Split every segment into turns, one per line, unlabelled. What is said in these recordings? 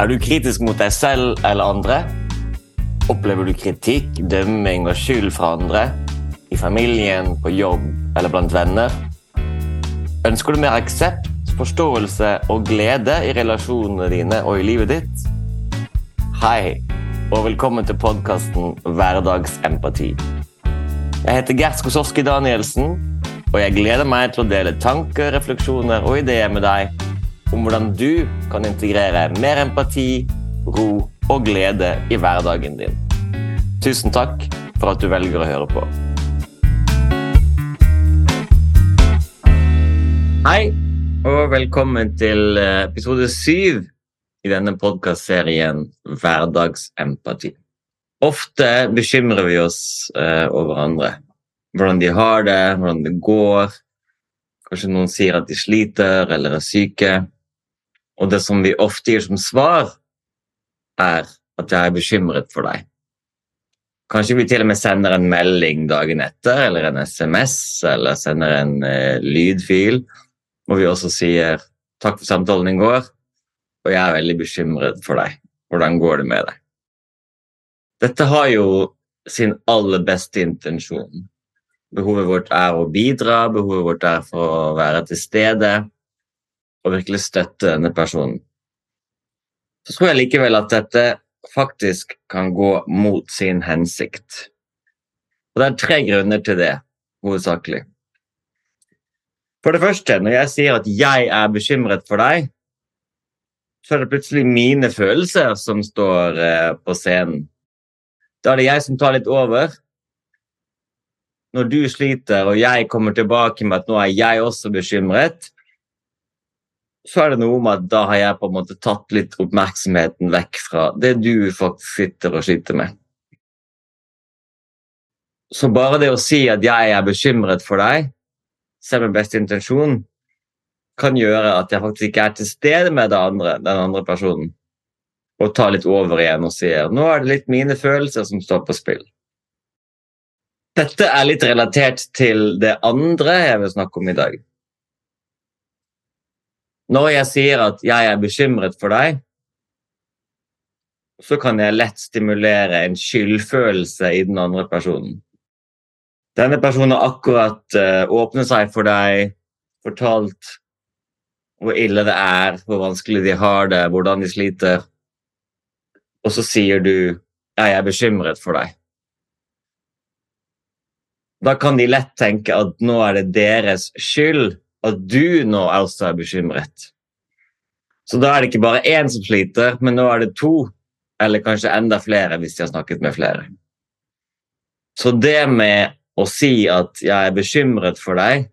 Er du kritisk mot deg selv eller andre? Opplever du kritikk, dømming og skyld fra andre? I familien, på jobb eller blant venner? Ønsker du mer aksept, forståelse og glede i relasjonene dine og i livet ditt? Hei, og velkommen til podkasten Hverdagsempati. Jeg heter Gert Skosowski Danielsen, og jeg gleder meg til å dele tanker, refleksjoner og ideer med deg om hvordan du kan integrere mer empati, ro og glede i hverdagen din. Tusen takk for at du velger å høre på. Hei, og velkommen til eh, episode syv i denne podkastserien Hverdagsempati. Ofte bekymrer vi oss eh, over andre. Hvordan de har det, hvordan det går. Kanskje noen sier at de sliter eller er syke. Og det som vi ofte gir som svar, er at jeg er bekymret for deg. Kanskje vi til og med sender en melding dagen etter, eller en SMS, eller sender en eh, lydfil, hvor vi også sier 'takk for samtalen i går', og jeg er veldig bekymret for deg. Hvordan går det med deg? Dette har jo sin aller beste intensjon. Behovet vårt er å bidra, behovet vårt er for å være til stede og virkelig støtte denne personen. Så tror jeg likevel at dette faktisk kan gå mot sin hensikt. Og det er tre grunner til det, hovedsakelig. For det første, når jeg sier at jeg er bekymret for deg, så er det plutselig mine følelser som står eh, på scenen. Da er det jeg som tar litt over. Når du sliter, og jeg kommer tilbake med at nå er jeg også bekymret, så er det noe med at da har jeg på en måte tatt litt oppmerksomheten vekk fra det du faktisk sitter og sliter med. Så bare det å si at jeg er bekymret for deg, selv med beste intensjon, kan gjøre at jeg faktisk ikke er til stede med andre, den andre personen, og tar litt over igjen og sier nå er det litt mine følelser som står på spill. Dette er litt relatert til det andre jeg vil snakke om i dag. Når jeg sier at jeg er bekymret for deg, så kan jeg lett stimulere en skyldfølelse i den andre personen. Denne personen har akkurat uh, åpnet seg for deg, fortalt hvor ille det er, hvor vanskelig de har det, hvordan de sliter. Og så sier du 'jeg er bekymret for deg'. Da kan de lett tenke at nå er det deres skyld at du nå også er bekymret. Så da er det ikke bare én som sliter, men nå er det to, eller kanskje enda flere hvis de har snakket med flere. Så det med å si at 'jeg er bekymret for deg',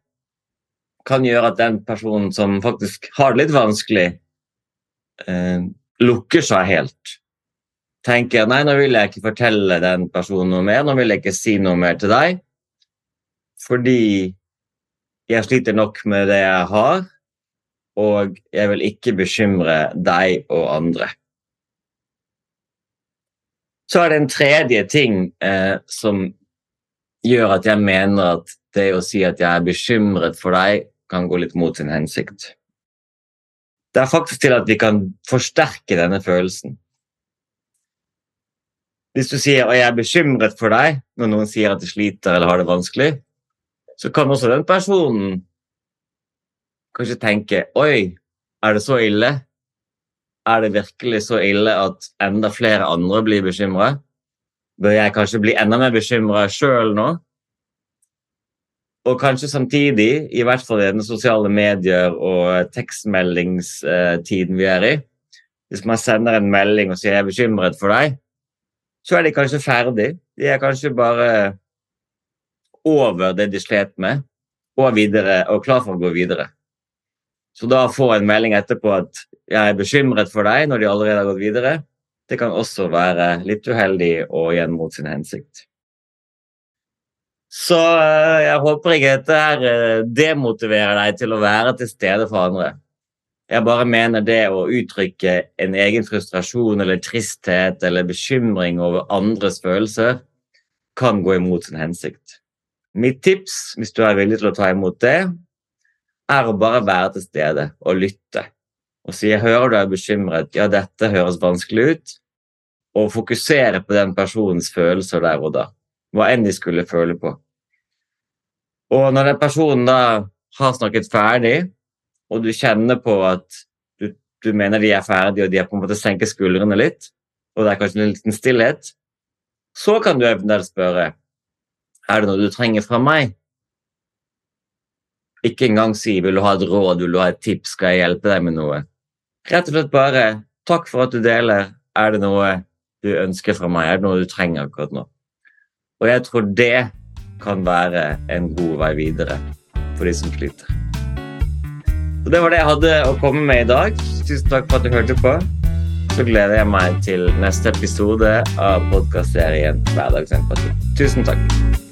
kan gjøre at den personen som faktisk har det litt vanskelig, eh, lukker seg helt. Tenker 'nei, nå vil jeg ikke fortelle den personen noe mer', 'nå vil jeg ikke si noe mer til deg', fordi jeg sliter nok med det jeg har, og jeg vil ikke bekymre deg og andre. Så er det en tredje ting eh, som gjør at jeg mener at det å si at jeg er bekymret for deg, kan gå litt mot sin hensikt. Det er faktisk til at vi kan forsterke denne følelsen. Hvis du sier at jeg er bekymret for deg, når noen sier at de sliter eller har det vanskelig, så kan også den personen kanskje tenke Oi, er det så ille? Er det virkelig så ille at enda flere andre blir bekymra? Bør jeg kanskje bli enda mer bekymra sjøl nå? Og kanskje samtidig, i hvert fall i den sosiale medier og tekstmeldingstiden vi er i Hvis man sender en melding og sier 'jeg er bekymret for deg', så er de kanskje ferdig. De er kanskje bare over det de slet med, og, videre, og klar for å gå videre. Så da få en melding etterpå at 'jeg er bekymret for deg' når de allerede har gått videre, det kan også være litt uheldig og igjen mot sin hensikt. Så eh, jeg håper ikke dette her eh, demotiverer deg til å være til stede for andre. Jeg bare mener det å uttrykke en egen frustrasjon eller tristhet eller bekymring over andres følelser kan gå imot sin hensikt. Mitt tips, hvis du er villig til å ta imot det, er å bare være til stede og lytte. og sier 'hører du er bekymret', ja, dette høres vanskelig ut, og fokusere på den personens følelser der og da, hva enn de skulle føle på. Og når den personen da har snakket ferdig, og du kjenner på at du, du mener de er ferdige, og de har på en måte senket skuldrene litt, og det er kanskje en liten stillhet, så kan du eventuelt spørre er det noe du trenger fra meg. Ikke engang si 'vil du ha et råd', 'vil du ha et tips', 'skal jeg hjelpe deg med noe'? Rett og slett bare 'takk for at du deler', er det noe du ønsker fra meg, er det noe du trenger akkurat nå? Og jeg tror det kan være en god vei videre for de som sliter. Så Det var det jeg hadde å komme med i dag. Tusen takk for at du hørte på. Så gleder jeg meg til neste episode av podkastserien Hverdagsempati. Tusen takk.